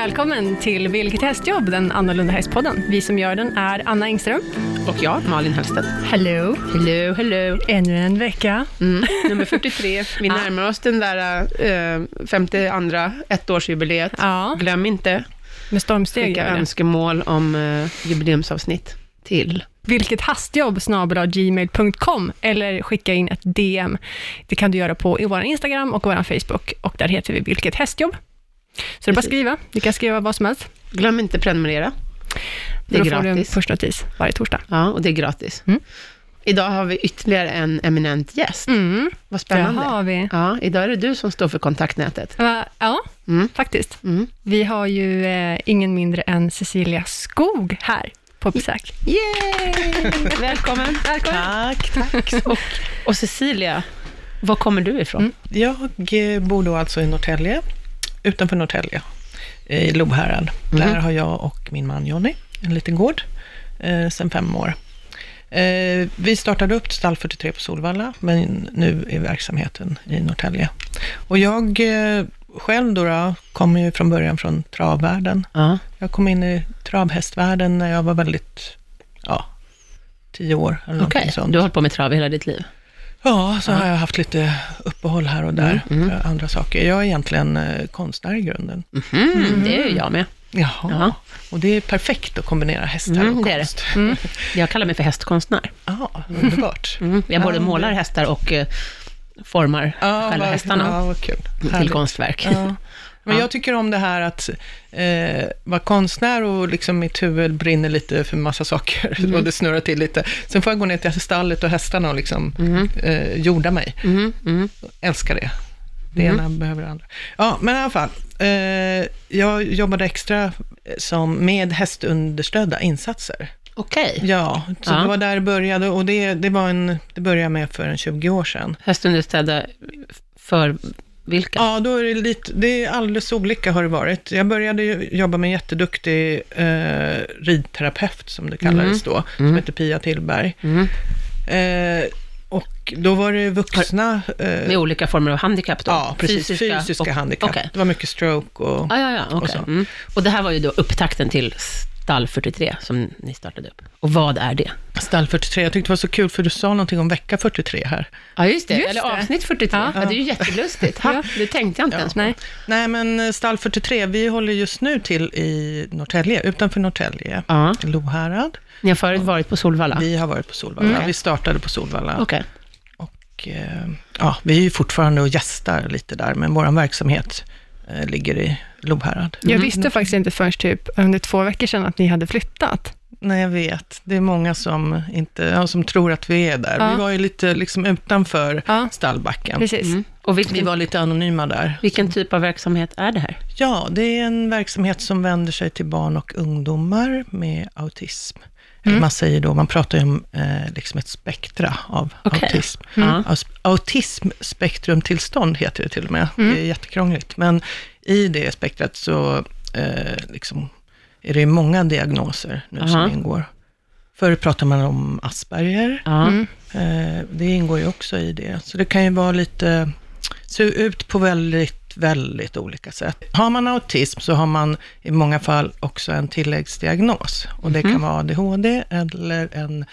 välkommen till Vilket hästjobb, den annorlunda hästpodden. Vi som gör den är Anna Engström. Och jag, Malin Hellstedt. Hello. Hello, hello. Ännu en vecka. Mm, nummer 43. Vi Ja. närmar oss den där eh, 52 ettårsjubileet. Ja, Glöm inte, med stormsteg. skicka önskemål om eh, jubileumsavsnitt till. Vilket hastjobb gmail.com eller skicka in ett DM. Det kan du göra på i vår Instagram och vår Facebook och där heter vi Vilket hästjobb. Så det är bara att skriva. Du kan skriva vad som helst. Glöm inte prenumerera. Det är Då får du en gratis. första notis varje torsdag. Ja, och det är gratis. Mm. Idag har vi ytterligare en eminent gäst. Mm, Vad det spännande. har vi. Ja, idag är det du som står för kontaktnätet. Va- Ja, Mm. faktiskt. Mm. Vi har ju eh, ingen mindre än Cecilia Skog här på besök. Yay! Välkommen. Välkommen. Tack, tack. Och, och Cecilia, var kommer du ifrån? Mm. Jag eh, bor då alltså i Norrtälje, utanför Norrtälje, i Lohärad. Mhm. Där har jag och min man Jonny en liten gård eh, sedan fem år. Eh, vi startade upp stall 43 på Solvalla, men nu är verksamheten i Norrtälje. Och jag eh, själv då, då kommer ju från början från travvärlden. Ja. Jag kom in i travhästvärlden när jag var väldigt, ja, tio år eller någonting sånt. du har hållit på med trav hela ditt liv? Ja, så har jag haft lite uppehåll här och där Mm, mm. för andra saker. Jag är egentligen eh, konstnär i grunden. Mhm, Det är jag med. Jaha. Jaha. Och det är perfekt att kombinera hästar Mm, och det är det. konst. Mm. Jag kallar mig för hästkonstnär. Ja, underbart. Mm. Jag både Ja, målar det- hästar och eh, formar Ja, själva hästarna Ja, till Härligt. konstverk. Ja. Men Ja. jag tycker om det här att eh, vara konstnär och liksom mitt huvud brinner lite för massa saker Mm. och det snurrar till lite. Sen får jag gå ner till stallet och hästarna och liksom Mm. eh, jorda mig. Mm. Mm. älskar det. Det Mm. ena behöver det andra. Ja, men i alla fall. Eh, jag jobbade extra som med hästunderstödda insatser. Okej. Ja, så Ja. det var där det började och det, det, var en, det började med för en 20 år sedan. Hästunderstödda för vilka? Ja, då är det lite, det är alldeles olika har det varit. Jag började jobba med en jätteduktig eh, ridterapeut, som det kallades då, som Mm. heter Pia Tillberg. Mm. Eh, och då var det vuxna... Eh, Med olika former av handikapp då? ja, precis. Fysiska, och- handikapp. Okej. Det var mycket stroke och... Ja, ja, ja. och okej. så. Mm. Och det här var ju då upptakten till Stall 43 som ni startade upp. Och vad är det? Stall 43, jag tyckte det var så kul för du sa någonting om vecka 43 här. Ja, just det. Just Eller det. avsnitt 43. Ja. Ja. det är ju jättelustigt. Ja. Det tänkte jag inte Ja. ens på. Nej. Nej, men eh, Stall 43, vi håller just nu till i Norrtälje, utanför Norrtälje, Ja. Lohärad. Ni har förut varit på Solvalla? Vi har varit på Solvalla, Mm. vi startade på Solvalla. Okej. Och, eh, ja, vi är ju fortfarande och gästar lite där, men vår verksamhet eh, ligger i Lohärad. Jag Mm. visste faktiskt inte förrän typ under två veckor sedan att ni hade flyttat. Nej, jag vet. Det är många som, inte, ja, som tror att vi är där. Ja. Vi var ju lite liksom utanför Ja, stallbacken. precis. Mm. Och Vi vilken, var lite anonyma där. vilken typ av verksamhet är det här? Ja, det är en verksamhet som vänder sig till barn och ungdomar med autism. Mm. Man säger då, man pratar ju om eh, liksom ett spektra av Okej. autism. Mm. Autismspektrumtillstånd heter det till och med. Mm. Det är jättekrångligt. Men i det spektrat så eh, liksom, är det många diagnoser nu Aha. som ingår. Förr pratade man om Asperger. Ja. Mm. Eh, det ingår ju också i det. Så det kan ju vara lite, se ut på väldigt, väldigt olika sätt. Har man autism så har man i många fall också en tilläggsdiagnos. Och det Mhm. kan vara ADHD eller en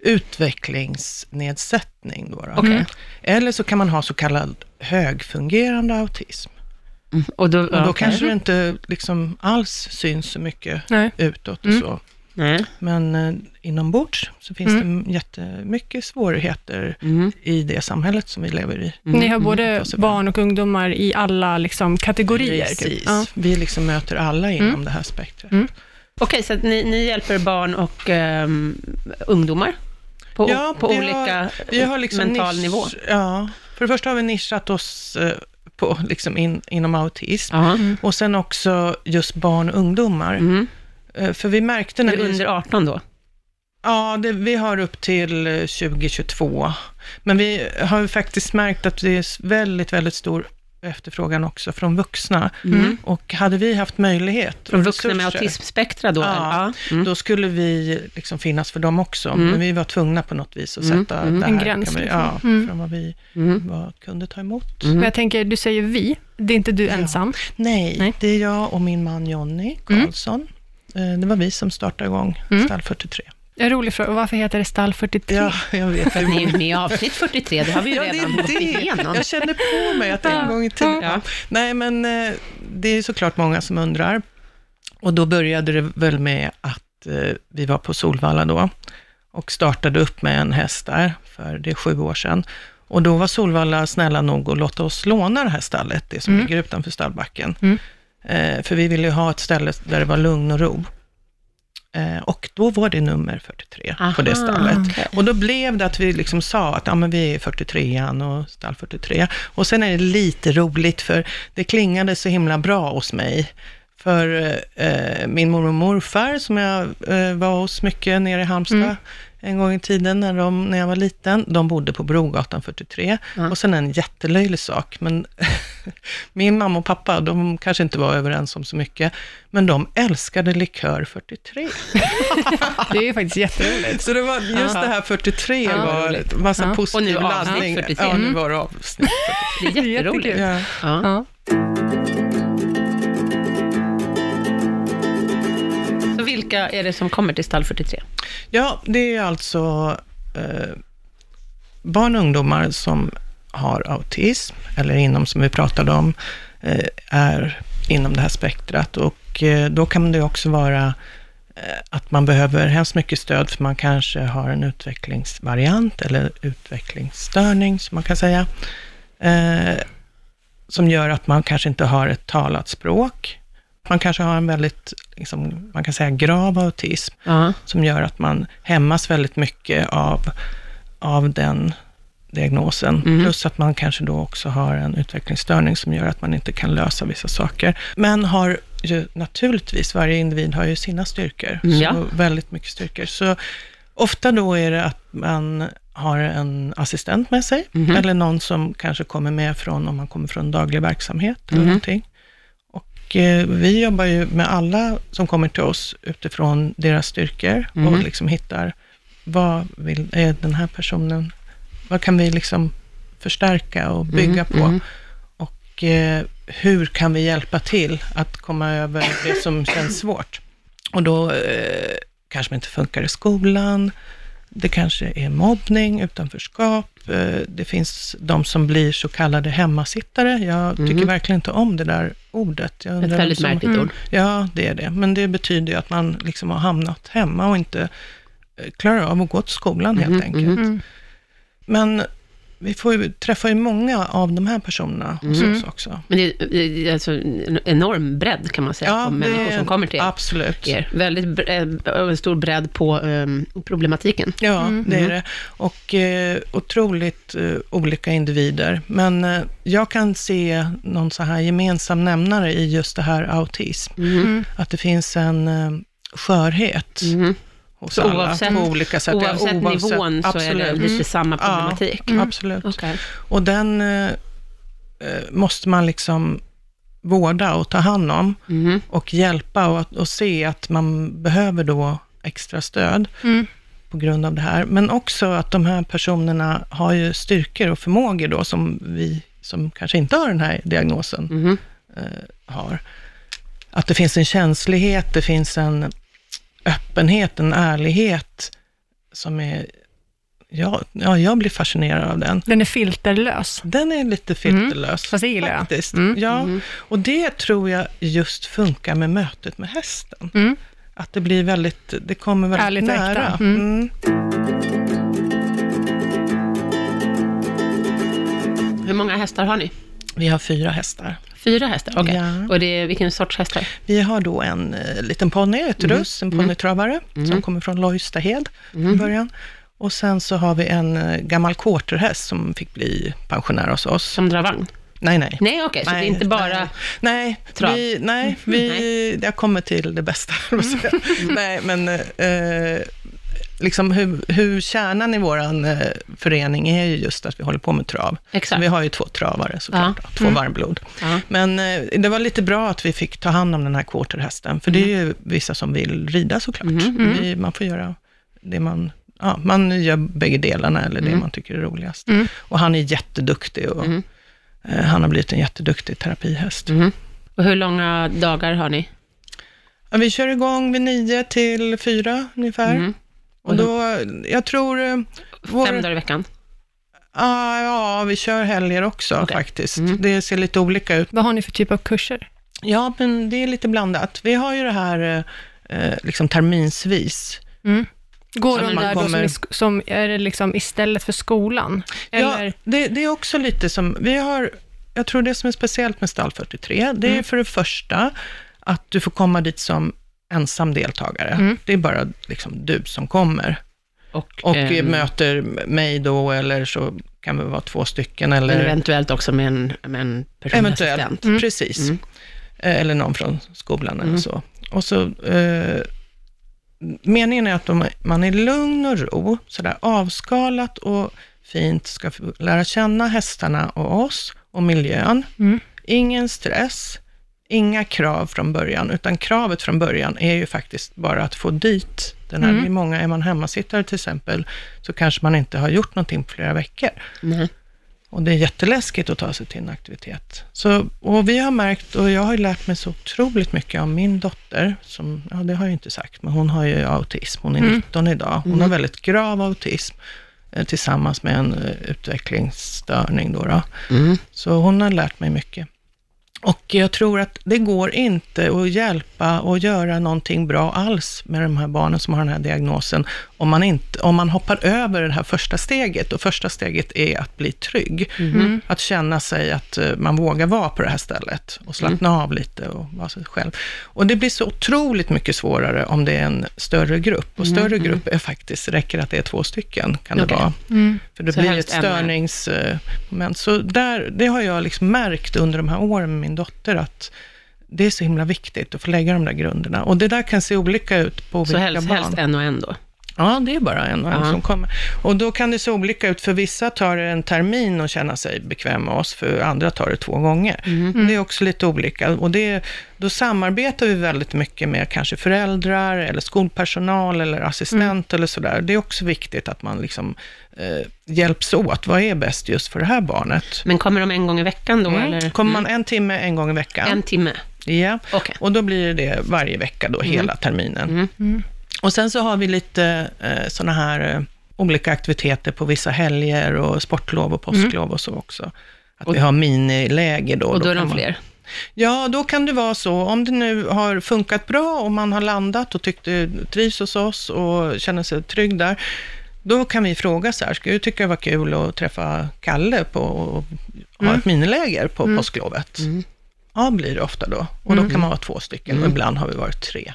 utvecklingsnedsättning. Då då. Okej. Eller så kan man ha så kallad högfungerande autism. Mm. Och då, Och då okej. kanske det inte liksom alls syns så mycket Nej. utåt och Mm. så. Nej. Men eh, inombords så finns Mm. det jättemycket svårigheter Mm. i det samhället som vi lever i. Mm. Ni har både tas ibland. barn och ungdomar i alla liksom, kategorier. Precis. Typ. Ja. Vi liksom möter alla inom Mm. det här spektrat. Mm. Okej, så ni, ni hjälper barn och ehm, ungdomar på, Ja, på vi har- olika Vi har liksom mental nisch, nivå? Ja, för det första har vi nischat oss eh, på, liksom in, inom autism. Mm. Och sen också just barn och ungdomar. Mm. Eh, För vi märkte Är när vi... under 18 då? Ja, det, vi har upp till eh, 2022. Men vi har ju faktiskt märkt att det är väldigt, väldigt stor efterfrågan också från vuxna. Mm. Och hade vi haft möjlighet Från vuxna med resurser, autismspektra då? Ja, eller? ja. Mm. då skulle vi liksom finnas för dem också. Mm. Men vi var tvungna på något vis att Mm, sätta mm. det En här gräns, kan vi, liksom. ja, Mm. från vad vi Mm. vad kunde ta emot. Mm. Men jag tänker, du säger vi, det är inte du Ja. ensam. Nej, Nej. det är jag och min man Jonny Mm. Karlsson. Eh, Det var vi som startade igång Mm. Stall 43. En rolig fråga, varför heter det stall 43? Ja, jag vet. För att ni är med i avsnitt 43, det har vi ju Ja, det redan gått är igenom. Jag kände på mig att det en gång i tiden... Ja. Nej, men eh, det är såklart många som undrar. Och då började det väl med att eh, vi var på Solvalla då och startade upp med en häst där, för det är sju år sedan. Och då var Solvalla snälla nog att låta oss låna det här stallet, det som Mm. ligger utanför stallbacken. Mm. Eh, för vi ville ju ha ett ställe där det var lugn och ro. Eh, och då var det nummer 43 på det Aha, stallet. okej. Och då blev det att vi liksom sa att ja, men vi är 43an och stall 43. Och sen är det lite roligt, för det klingade så himla bra hos mig. För eh, min mormor och morfar, som jag eh, var hos mycket nere i Halmstad, Mm. en gång i tiden när, de, när jag var liten, de bodde på Brogatan 43. Ja. Och sen en jättelöjlig sak, men min mamma och pappa, de kanske inte var överens om så mycket, men de älskade likör 43. Det är ju faktiskt jätteroligt. Så det var just Ja. det här 43 Ja, var roligt. en massa Ja. positiv Och nu avsnitt laddning. 43. Ja, nu Mm. var det avsnitt Det är jätteroligt. Ja. Ja. Så vilka är det som kommer till stall 43? ja, det är alltså eh, barn och ungdomar som har autism, eller inom, som vi pratade om, eh, är inom det här spektrat. Och eh, då kan det också vara eh, att man behöver hemskt mycket stöd, för man kanske har en utvecklingsvariant, eller utvecklingsstörning, som man kan säga, som gör att man kanske inte har ett talat språk. Man kanske har en väldigt, liksom, man kan säga grav autism, Ja. som gör att man hämmas väldigt mycket av, av den diagnosen. Mm. Plus att man kanske då också har en utvecklingsstörning som gör att man inte kan lösa vissa saker. Men har ju naturligtvis, varje individ har ju sina styrkor. Mm, så väldigt mycket styrkor. Så ofta då är det att man har en assistent med sig, Mhm. eller någon som kanske kommer med från, om man kommer från daglig verksamhet eller Mhm. någonting. Och eh, vi jobbar ju med alla som kommer till oss utifrån deras styrkor Mhm. och liksom hittar, vad vill, är den här personen, vad kan vi liksom förstärka och bygga Mhm, på? mhm. Och eh, hur kan vi hjälpa till att komma över det som känns svårt? Och då eh, kanske man inte funkar i skolan, det kanske är mobbning, utanförskap, eh, det finns de som blir så kallade hemmasittare. Jag tycker Mhm. verkligen inte om det där ordet. Jag Ett väldigt vem som- märkligt ord. Ja, det är det. Men det betyder ju att man liksom har hamnat hemma och inte eh, klarar av att gå till skolan helt Mhm, enkelt. Mm. Men vi får ju, träffar ju många av de här personerna hos Mm. oss också. Men det är, det är alltså en enorm bredd kan man säga, på människor det- som kommer till. Absolut. er. Väldigt bre- en stor bredd på ehm, problematiken. Ja, Mm. det är Mm. det. Och eh, otroligt eh, olika individer. Men eh, jag kan se någon så här gemensam nämnare i just det här autism. Mm. Mm. Att det finns en eh, skörhet Mm. Hos Så alla oavsett- på olika sätt. Ja, Oavsett, nivån så är det lite samma problematik. Ja, absolut. Okej. Och den eh, eh, måste man liksom vårda och ta hand om Mhm. och hjälpa och, och se att man behöver då extra stöd Mm. på grund av det här. Men också att de här personerna har ju styrkor och förmågor då som vi som kanske inte har den här diagnosen Mhm. eh, har. Att det finns en känslighet, det finns en öppenhet, en ärlighet som är, ja, ja jag blir fascinerad av den. Den är filterlös. Den är lite filterlös. Fast det gillar jag. Mm. Ja, Mhm. och det tror jag just funkar med mötet med hästen. Mm. Att det blir väldigt, det kommer väldigt Ärligt nära. Mm. Mm. Hur många hästar har ni? Vi har fyra hästar. Fyra hästar? Okej. Ja. Och det är, vilken sorts hästar? Vi har då en eh, liten ponny, ett Mhm. russ, en ponnytravare, Mhm. som kommer från Lojstahed Mhm. från början. Och sen så har vi en eh, gammal quarterhäst som fick bli pensionär hos oss. Som drar vagn? Nej, nej. Nej, okej, så det är inte bara... Nej, Trav. vi, nej, vi, jag kommer till det bästa. säga. nej, men eh, liksom hur, hur kärnan i vår eh, förening är ju just att vi håller på med trav. Vi har ju två travare såklart, Ja. två varmblod. Ja. Men eh, det var lite bra att vi fick ta hand om den här quarterhästen, för det är ju vissa som vill rida såklart. Mhm. Vi, man får göra det man, ja, man gör bägge delarna eller det man tycker är roligast. Mm. Och han är jätteduktig och Mm. eh, han har blivit en jätteduktig terapihäst. Och hur långa dagar har ni? Ja, vi kör igång vid nio till fyra ungefär. Mhm. Och då, jag tror... eh, Vår, Fem dagar i veckan? Ah, ja, vi kör helger också Okej. faktiskt. Mm. Det ser lite olika ut. Vad har ni för typ av kurser? Ja, men det är lite blandat. Vi har ju det här eh, eh, liksom terminsvis. Mm. Går de där då som, kommer- i sk- som är det liksom istället för skolan? Eller? Ja, det, det är också lite som, vi har, jag tror det som är speciellt med Stall 43, det är Mm. för det första att du får komma dit som ensam deltagare. Mm. Det är bara liksom du som kommer. Och, Och ehm, möter mig då, eller så kan vi vara två stycken, eller eventuellt också med en, med en personlig eventuellt, assistent. Mm. precis. Mm. Eh, Eller någon från skolan eller Mm. så. Och så, eh, meningen är att de, man i lugn och ro, sådär avskalat och fint ska lära känna hästarna och oss och miljön. Mm. Ingen stress, inga krav från början, utan kravet från början är ju faktiskt bara att få dit den här, Mm. det är många, är man hemmasittare till exempel, så kanske man inte har gjort någonting på flera veckor. Nej. Och det är jätteläskigt att ta sig till en aktivitet. Så, och vi har märkt, och jag har lärt mig så otroligt mycket av min dotter, som, ja det har jag inte sagt, men hon har ju autism. Hon är Mm. 19 idag. Hon har väldigt grav autism, eh, tillsammans med en eh, utvecklingsstörning då, då. Mm. Så hon har lärt mig mycket. Och jag tror att det går inte att hjälpa och göra någonting bra alls med de här barnen som har den här diagnosen, om man, inte, om man hoppar över det här första steget. Och första steget är att bli trygg. Mm. Att känna sig att eh, man vågar vara på det här stället och slappna av lite och vara sig själv. Och det blir så otroligt mycket svårare om det är en större grupp. Och större grupp är faktiskt, räcker att det är två stycken, kan det Okej. vara. Mm. För det Så blir ett en- störningsmoment. Så där, det har jag liksom märkt under de här åren min dotter, att det är så himla viktigt att få lägga de där grunderna. Och det där kan se olika ut på Så olika helst, barn. helst en och en då? Ja, det är bara en och en som kommer. Och då kan det se olika ut. För vissa tar det en termin att känna sig bekväm med oss, för andra tar det två gånger. Mm. Det är också lite olika. Och det, då samarbetar vi väldigt mycket med kanske föräldrar, eller skolpersonal, eller assistent eller sådär. Det är också viktigt att man liksom eh, hjälps åt. Vad är bäst just för det här barnet? Men kommer de en gång i veckan då? Mm. Eller? Kommer man en timme en gång i veckan? En timme? Ja, Okej. och då blir det varje vecka då, hela terminen. Mm. Mm. Och sen så har vi lite eh, sådana här eh, olika aktiviteter på vissa helger och sportlov och påsklov och så också. Att Och- vi har miniläger då. Och då är kan de man- fler? Ja, då kan det vara så. Om det nu har funkat bra och man har landat och tyckte, trivs hos oss och känner sig trygg där, då kan vi fråga så här, ska du tycka det var kul att träffa Kalle på och ha Mm. ett miniläger på påsklovet? Mm. Ja, blir det ofta då. Och då kan man vara två stycken och ibland har vi varit tre.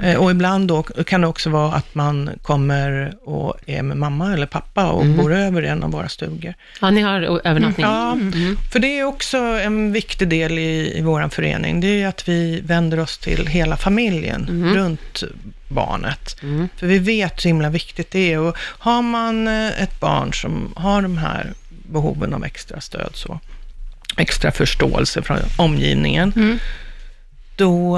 Eh, Och ibland då kan det också vara att man kommer och är med mamma eller pappa och bor över i en av våra stugor. Ja, ni har övernattning? Ja, Mm. för det är också en viktig del i, i vår förening. Det är att vi vänder oss till hela familjen runt barnet. Mm. För vi vet hur himla viktigt det är. Och har man eh, ett barn som har de här behoven av extra stöd, så extra förståelse från omgivningen, Mm. då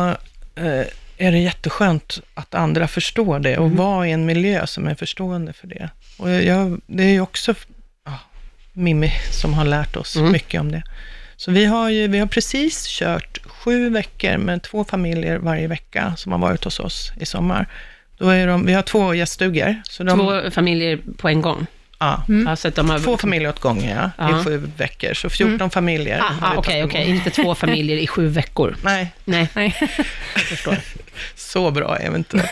eh, är det jätteskönt att andra förstår det och vara i en miljö som är förstående för det. Och jag, det är ju också ja, Mimmi som har lärt oss Mm. mycket om det. Så vi har, ju, vi har precis kört sju veckor med två familjer varje vecka som har varit hos oss i sommar. Då är de, vi har två gäststugor. Så de, Två familjer på en gång? Ja, Ja, så att de har... två familjer åt gången ja, Ja. i sju veckor. Så 14 familjer. Ah, ah, Okej, okej. emot. Inte två familjer i sju veckor. Nej, Nej, Nej. jag förstår. så bra är vi inte.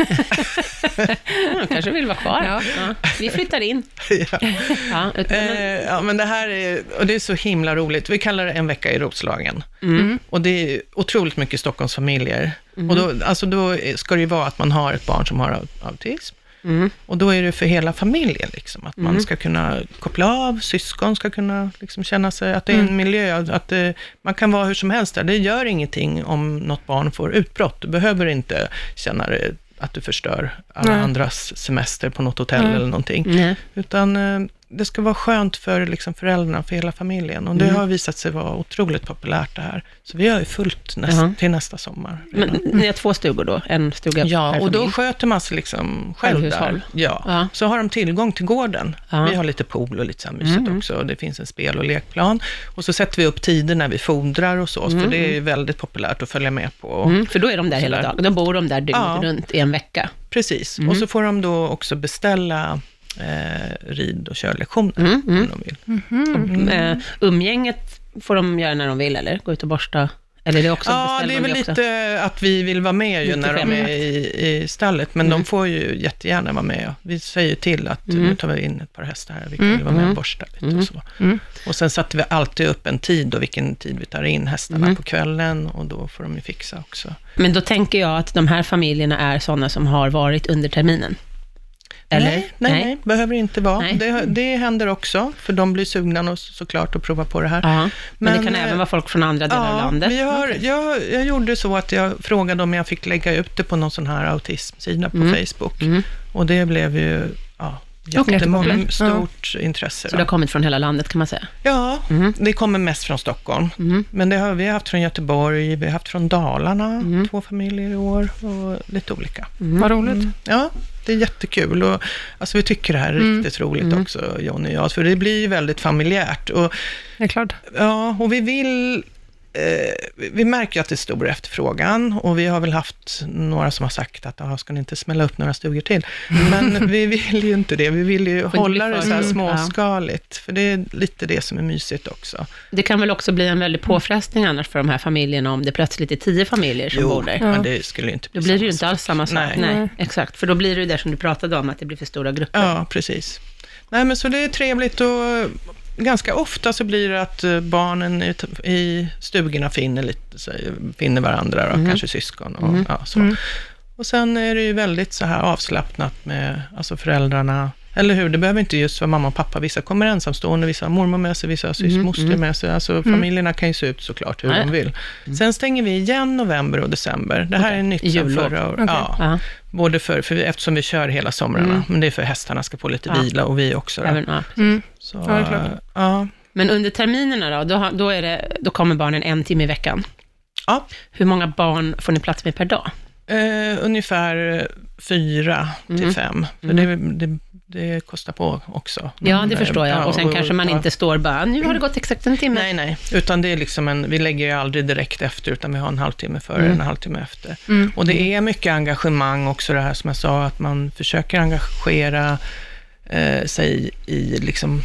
Ja, de kanske vill vara kvar. Ja. Ja. Vi flyttar in. ja. Ja, utan, Eh, ja, men det här är, och det är så himla roligt. Vi kallar det en vecka i Roslagen. mm. Och det är otroligt mycket Stockholmsfamiljer. Och då, alltså då ska det ju vara att man har ett barn som har au- autism. Mm. Och då är det för hela familjen, liksom, att man Mm. ska kunna koppla av, syskon ska kunna liksom känna sig, att det är en Mm. miljö, att det, man kan vara hur som helst där. Det gör ingenting om något barn får utbrott. Du behöver inte känna att du förstör alla Nej. andras semester på något hotell Nej. eller någonting. Nej. Utan eh, det ska vara skönt för liksom, föräldrarna, för hela familjen. Och det Mm. har visat sig vara otroligt populärt det här. Så vi har ju fullt näst, Jaha. till nästa sommar. redan. Men ni har två stugor då? En stuga Ja, och då familj? sköter man sig liksom själv där. Ja. Ja. Så har de tillgång till gården. Ja. Vi har lite pool och lite så mysigt Mm. också. Det finns en spel och lekplan. Och så sätter vi upp tider när vi fodrar och så, för det är ju väldigt populärt att följa med på. Mm, för då är de där hela dagen. Då bor de där dygnet runt i en vecka. Precis. Mm. Och så får de då också beställa eh, rid och körlektioner Mm, mm. om de vill. Mhm. Eh, umgänget får de göra när de vill, eller? Gå ut och borsta? Eller är det också Ja, det är väl också? lite att vi vill vara med ju när de är i, i stallet, men Mm. de får ju jättegärna vara med. Vi säger till att Mm. nu tar vi in ett par hästar här, vi kan Mm. vara med Mm. och borsta lite Mm. och så. Mm. Och sen satte vi alltid upp en tid och vilken tid vi tar in hästarna Mm. på kvällen och då får de ju fixa också. Men då tänker jag att de här familjerna är sådana som har varit under terminen. Eller? Nej, nej, nej, behöver inte vara. Nej. Det, det händer också, för de blir sugna och såklart att prova på det här. Ja, men, Men, det kan eh, även vara folk från andra delar av landet. Vi har, Okej. jag, jag gjorde så att jag frågade om jag fick lägga ut det på någon sån här autismsida på Mm. Facebook. Mm. Och det blev ju ja, Jättemånga, stort intresse. Så det har kommit från hela landet kan man säga. Ja, Mm. det kommer mest från Stockholm. Mm. Men det har vi haft från Göteborg, vi har haft från Dalarna, Mm. två familjer i år och lite olika. Mm. Vad roligt. Mm. Ja, det är jättekul och alltså, vi tycker det här är Mm. riktigt roligt Mm. också, Jonny och jag, för det blir ju väldigt familjärt. Och, Det är klart. ja, och vi vill vi märker ju att det är stor efterfrågan och vi har väl haft några som har sagt att ah, ska ni inte smälla upp några stugor till? Men vi vill ju inte det. Vi vill ju hålla det så här småskaligt, för det är lite det som är mysigt också. Det kan väl också bli en väldig påfrestning annars för de här familjerna om det plötsligt är tio familjer som bor där. Ja. men det skulle ju inte bli Då blir det ju inte alls samma sak. Nej. Nej. Nej. exakt. För då blir det ju det som du pratade om, att det blir för stora grupper. Ja, precis. Nej, men så det är trevligt och ganska ofta så blir det att eh, barnen i, i stugorna finner, lite, så, finner varandra, Mm. kanske syskon och Mm. ja, så. Mm. Och sen är det ju väldigt så här avslappnat med alltså föräldrarna, eller hur? Det behöver inte just vara mamma och pappa. Vissa kommer ensamstående, vissa har mormor med sig, vissa har Mm, systermoster mm. med sig. Alltså familjerna kan ju se ut såklart hur de vill. Sen stänger vi igen november och december. Det här Okej. är nytt Jullov. förra året. Okej. Ja, Ja, både för, för, eftersom vi kör hela somrarna, Mm. men det är för hästarna ska få lite vila och vi också. Även, ja. Så, Ja, det är klart. ja. Men under terminerna då, då, är det, då kommer barnen en timme i veckan. Ja. Hur många barn får ni plats med per dag? Eh, ungefär fyra Mm. till fem. För Mm. det, det, det kostar på också. Ja, det Eh, förstår jag. ja, Och sen kanske man ja. inte står bara, nu har det gått exakt en timme. Nej, nej, utan det är liksom en, vi lägger ju aldrig direkt efter, utan vi har en halvtimme före, Mm. en halvtimme efter. Mm. Och det är mycket engagemang också, det här som jag sa, att man försöker engagera eh, sig i liksom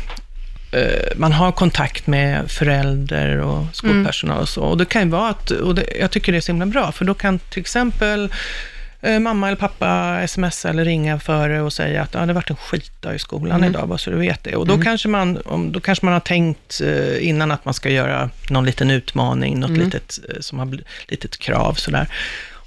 eh, man har kontakt med föräldrar och skolpersonal och så. Och det kan ju vara att, och det, jag tycker det är så himla bra, för då kan till exempel eh, mamma eller pappa smsa eller ringa före och säga att ah, det har varit en skitdag i skolan Mm. idag, bara så du vet det. Och då, kanske man, om, då kanske man har tänkt eh, innan att man ska göra någon liten utmaning, något Mm. litet, som har litet krav sådär.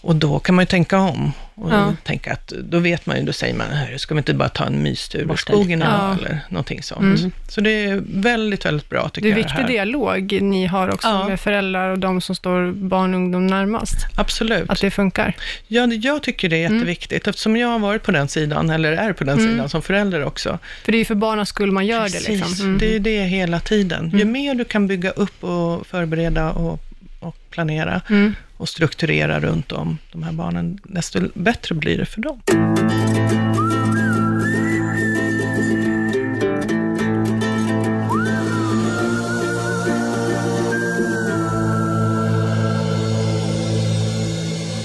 Och då kan man ju tänka om och Ja. tänka att, då vet man ju, då säger man, "Hörru, ska vi inte bara ta en mystur i skogen Ja. eller någonting sånt. Mm. Så det är väldigt, väldigt bra tycker Det är jag. viktig här. dialog ni har också Ja. med föräldrar och de som står barn och ungdom närmast. Absolut. Att det funkar. Ja, jag tycker det är Mm. jätteviktigt, eftersom jag har varit på den sidan, eller är på den Mm. sidan som förälder också. För det är ju för barnens skull man gör Precis, det. Liksom. Mm. det är det hela tiden. Ju Mm. mer du kan bygga upp och förbereda och, och planera Mm. Och strukturera runt om de här barnen, desto bättre blir det för dem.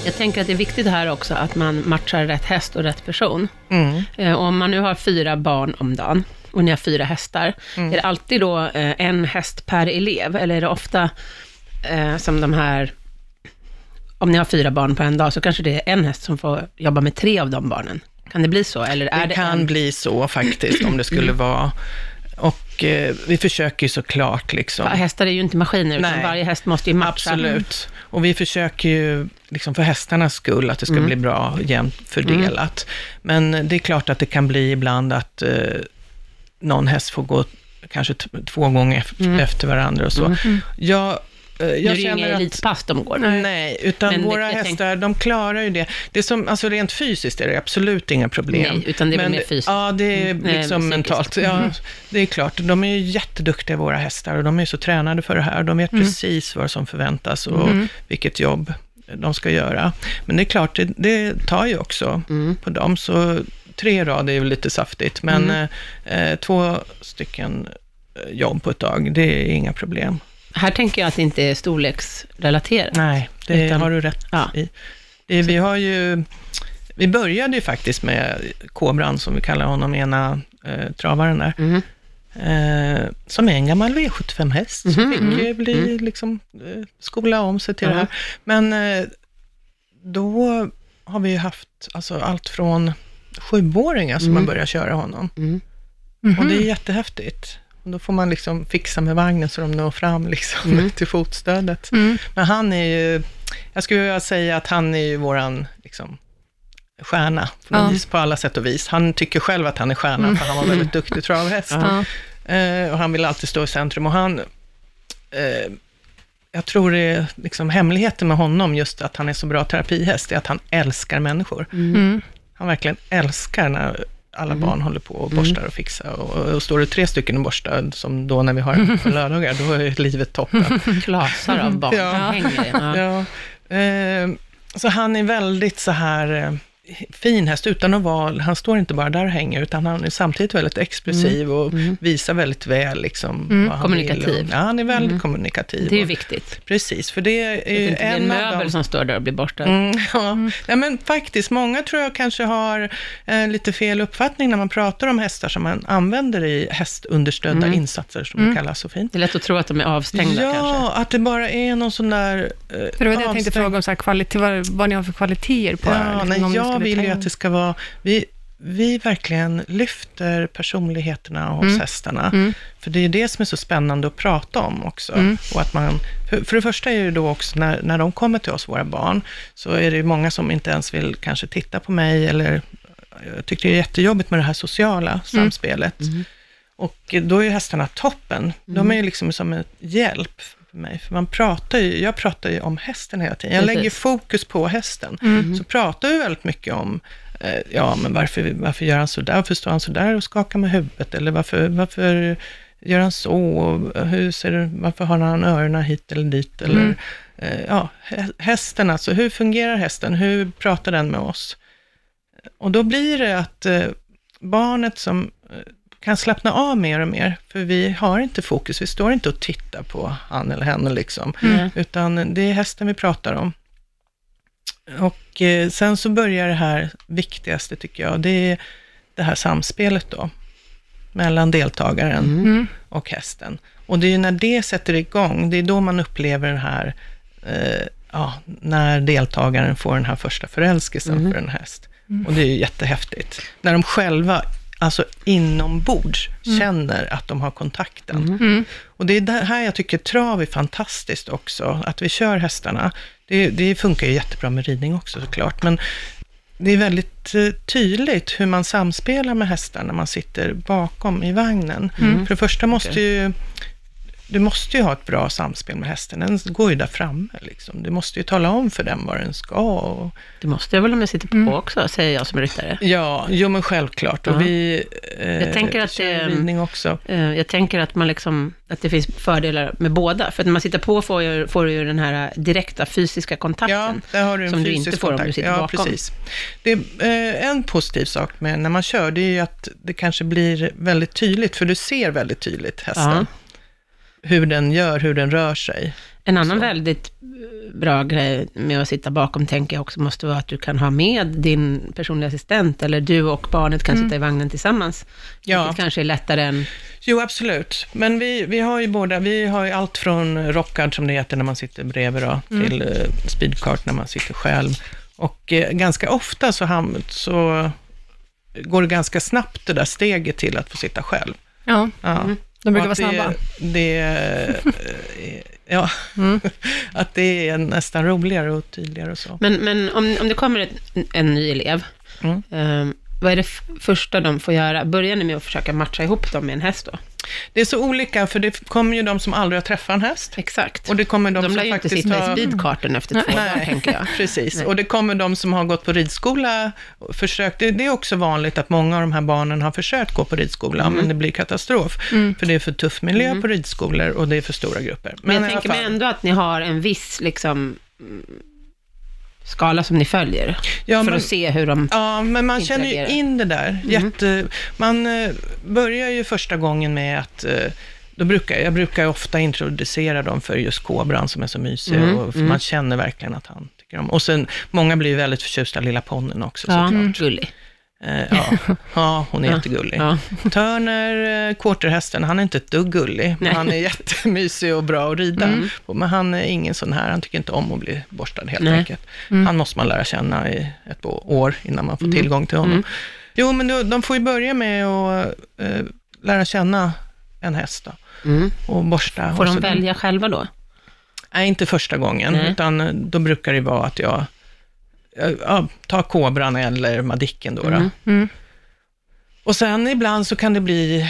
Jag tänker att det är viktigt här också att man matchar rätt häst och rätt person. Mm. Eh, om man nu har fyra barn om dagen och ni har fyra hästar, Mm. är det alltid då eh, en häst per elev? Eller är det ofta eh, som de här, om ni har fyra barn på en dag, så kanske det är en häst som får jobba med tre av de barnen? Kan det bli så? Eller är Det, det, kan en, bli så faktiskt, om det skulle vara. Och eh, vi försöker ju såklart liksom. Hästar är ju inte maskiner, utan Nej. varje häst måste ju matcha. Absolut. Och vi försöker ju, liksom för hästarnas skull, att det ska Mm. bli bra jämnt fördelat. Men det är klart att det kan bli ibland att eh, någon häst får gå kanske två gånger Mm. efter varandra och så. Mm. Mm. Jag eh, Nu jag ju känner inga elitpass de går. Nej, utan Men våra jag tänk- hästar, de klarar ju det. det som, alltså rent fysiskt är det absolut inga problem. Nej, utan det är Men mer fysiskt. Ja, det är Mm. Nej, liksom psykiskt. mentalt. Ja, det är klart. De är ju jätteduktiga, våra hästar, och de är så tränade för det här. De vet precis vad som förväntas och vilket jobb de ska göra. Men det är klart, det, det tar ju också Mm. på dem. Så tre rad är ju lite saftigt, men Mm. eh, två stycken eh, jobb på ett dag, det är inga problem. Här tänker jag att det inte är storleksrelaterat. Nej, det Utan- har du rätt Ja. i. Vi har ju, vi började ju faktiskt med Kobran, som vi kallar honom, ena eh, travaren där, Mm. eh, som är en gammal V75-häst, som Mhm, fick mm, bli, liksom, eh, skola om sig till det här. Men eh, då har vi ju haft alltså, allt från sjuåringar som Mm. har börjat köra honom. Mm. Och det är jättehäftigt. Och då får man liksom fixa med vagnen så de når fram liksom, Mm. till fotstödet. Mm. Men han är ju, jag skulle vilja säga att han är ju våran liksom, stjärna på, Ja. vis, på alla sätt och vis. Han tycker själv att han är stjärna, för han var väldigt duktig travhäst. Ja. Eh, och han vill alltid stå i centrum. Och han, eh, jag tror det är liksom hemligheten med honom, just att han är så bra terapihäst, är att han älskar människor. Mm. Han verkligen älskar när alla barn håller på och borstar och fixar. Och, och står det tre stycken och borstar, som då när vi har på lördagar, då är livet toppen. Klasar av barn Ja. hänger. Ja. Ja. Eh, så han är väldigt så här fin häst, utan att vara, han står inte bara där och hänger, utan han är samtidigt väldigt expressiv och visar väldigt väl liksom vad han Kommunikativ. vill. Och, ja, han är väldigt kommunikativ. Det är ju och, viktigt. precis, för det är Det är inte en en möbel dem... som står där och blir borstad. Mm, ja. Nej, men faktiskt, många tror jag kanske har eh, lite fel uppfattning när man pratar om hästar som man använder i hästunderstödda Mm. insatser, som det kallas så fint. Det är lätt att tro att de är avstängda ja, kanske. att det bara är någon sån där eh, För det var det jag tänkte fråga om, så här, kvalitet, vad, vad ni har för kvaliteter på Ja, liksom, nej, jag vill ju att det ska vara... Vi, vi verkligen lyfter personligheterna hos Mm. hästarna. Mm. För det är det som är så spännande att prata om också. Mm. Och att man, för, för det första är det då också när, när de kommer till oss, våra barn, så är det ju många som inte ens vill kanske titta på mig eller jag tycker det är jättejobbigt med det här sociala samspelet. Mm. Och då är ju hästarna toppen. De är ju liksom som en hjälp för mig. För man pratar ju, jag pratar ju om hästen hela tiden. Jag Precis. lägger fokus på hästen. Mm. Så pratar vi väldigt mycket om, eh, ja men varför, varför gör han sådär? Varför står han sådär och skakar med huvudet? Eller varför, varför gör han så? Och hur ser varför har han öronen hit eller dit? Eller, Mm. eh, ja, hä- hästen alltså, hur fungerar hästen? Hur pratar den med oss? Och då blir det att eh, barnet som kan slappna av mer och mer, för vi har inte fokus, vi står inte och tittar på han eller henne liksom, Mm. utan det är hästen vi pratar om. Och eh, sen så börjar det här viktigaste tycker jag, det är det här samspelet då, mellan deltagaren Mm. och hästen. Och det är ju när det sätter igång, det är då man upplever den här, eh, ja, när deltagaren får den här första förälskelsen för en häst. Och det är ju jättehäftigt. När de själva, alltså inombords, känner att de har kontakten. Mm. Och det är där här jag tycker trav är fantastiskt också, att vi kör hästarna. Det, det funkar ju jättebra med ridning också såklart, men det är väldigt eh, tydligt hur man samspelar med hästar när man sitter bakom i vagnen. För det första måste ju, du måste ju ha ett bra samspel med hästen. Den går ju där framme liksom. Du måste ju tala om för den vad den ska. Och, Det måste jag väl om jag sitter på Mm. också, säger jag som ryttare. ja, jo men självklart. Och vi eh, Jag tänker att det- också. Eh, Jag tänker att, man liksom, att det finns fördelar med båda. För att när man sitter på får, ju, får du ju den här direkta fysiska kontakten. Ja, där har du en som du fysisk inte får om kontakt. du sitter ja, bakom. Precis. Det är, eh, en positiv sak med när man kör, det är ju att det kanske blir väldigt tydligt, för du ser väldigt tydligt hästen. Ja. Hur den gör, hur den rör sig. En annan Så. väldigt bra grej med att sitta bakom, tänker jag också, måste vara att du kan ha med din personliga assistent, eller du och barnet kan sitta i vagnen tillsammans. Ja. Vilket kanske är lättare än... Jo, absolut. Men vi, vi har ju båda, vi har ju allt från rockad, som det heter när man sitter bredvid, då, till eh, speedcart när man sitter själv. Och eh, ganska ofta så, ham- så går det ganska snabbt det där steget till att få sitta själv. Ja, Ja. De brukar vara att snabba. Det, det, ja, Mm. att det är nästan roligare och tydligare och så. Men, men om, om det kommer ett, en ny elev, Mm. eh, vad är det första de får göra? Börjar ni med att försöka matcha ihop dem med en häst då? Det är så olika, för det kommer ju de som aldrig har träffat en häst. Exakt. Och det kommer de, de som ju inte faktiskt sitta har... i speedkarten efter två dagar, tänker jag. Precis, Nej. och det kommer de som har gått på ridskola, och försökt, det, det är också vanligt att många av de här barnen har försökt gå på ridskola, Mm. men det blir katastrof. För det är för tuff miljö på ridskolor och det är för stora grupper. Men jag i alla tänker mig ändå att ni har en viss liksom, mm, skala som ni följer, Ja, för men- att se hur de... Ja, men man känner ju in det där. Jätte, man eh, börjar ju första gången med att eh, då brukar, jag brukar ofta introducera dem för just kobran som är så mysig Mm, och för man känner verkligen att han tycker om. Och sen, många blir ju väldigt förtjusta i lilla ponnyn också Ja, såklart. gullig. Eh, ja, ja, hon är Ja. jättegullig. Ja. Turner, eh, quarterhästen, han är inte ett dugg gullig, men han är jättemysig och bra att rida. på. Men han är ingen sån här, han tycker inte om att bli borstad helt Nej. enkelt. Han måste man lära känna i ett år innan man får tillgång till honom. Jo, men då, de får ju börja med att eh, lära känna en häst då, Mm. och borsta. Får och de välja själva då? Nej, inte första gången, Nej. utan då brukar det vara att jag ja, tar kobran eller madicken då. då. Mm. Mm. Och sen ibland så kan det bli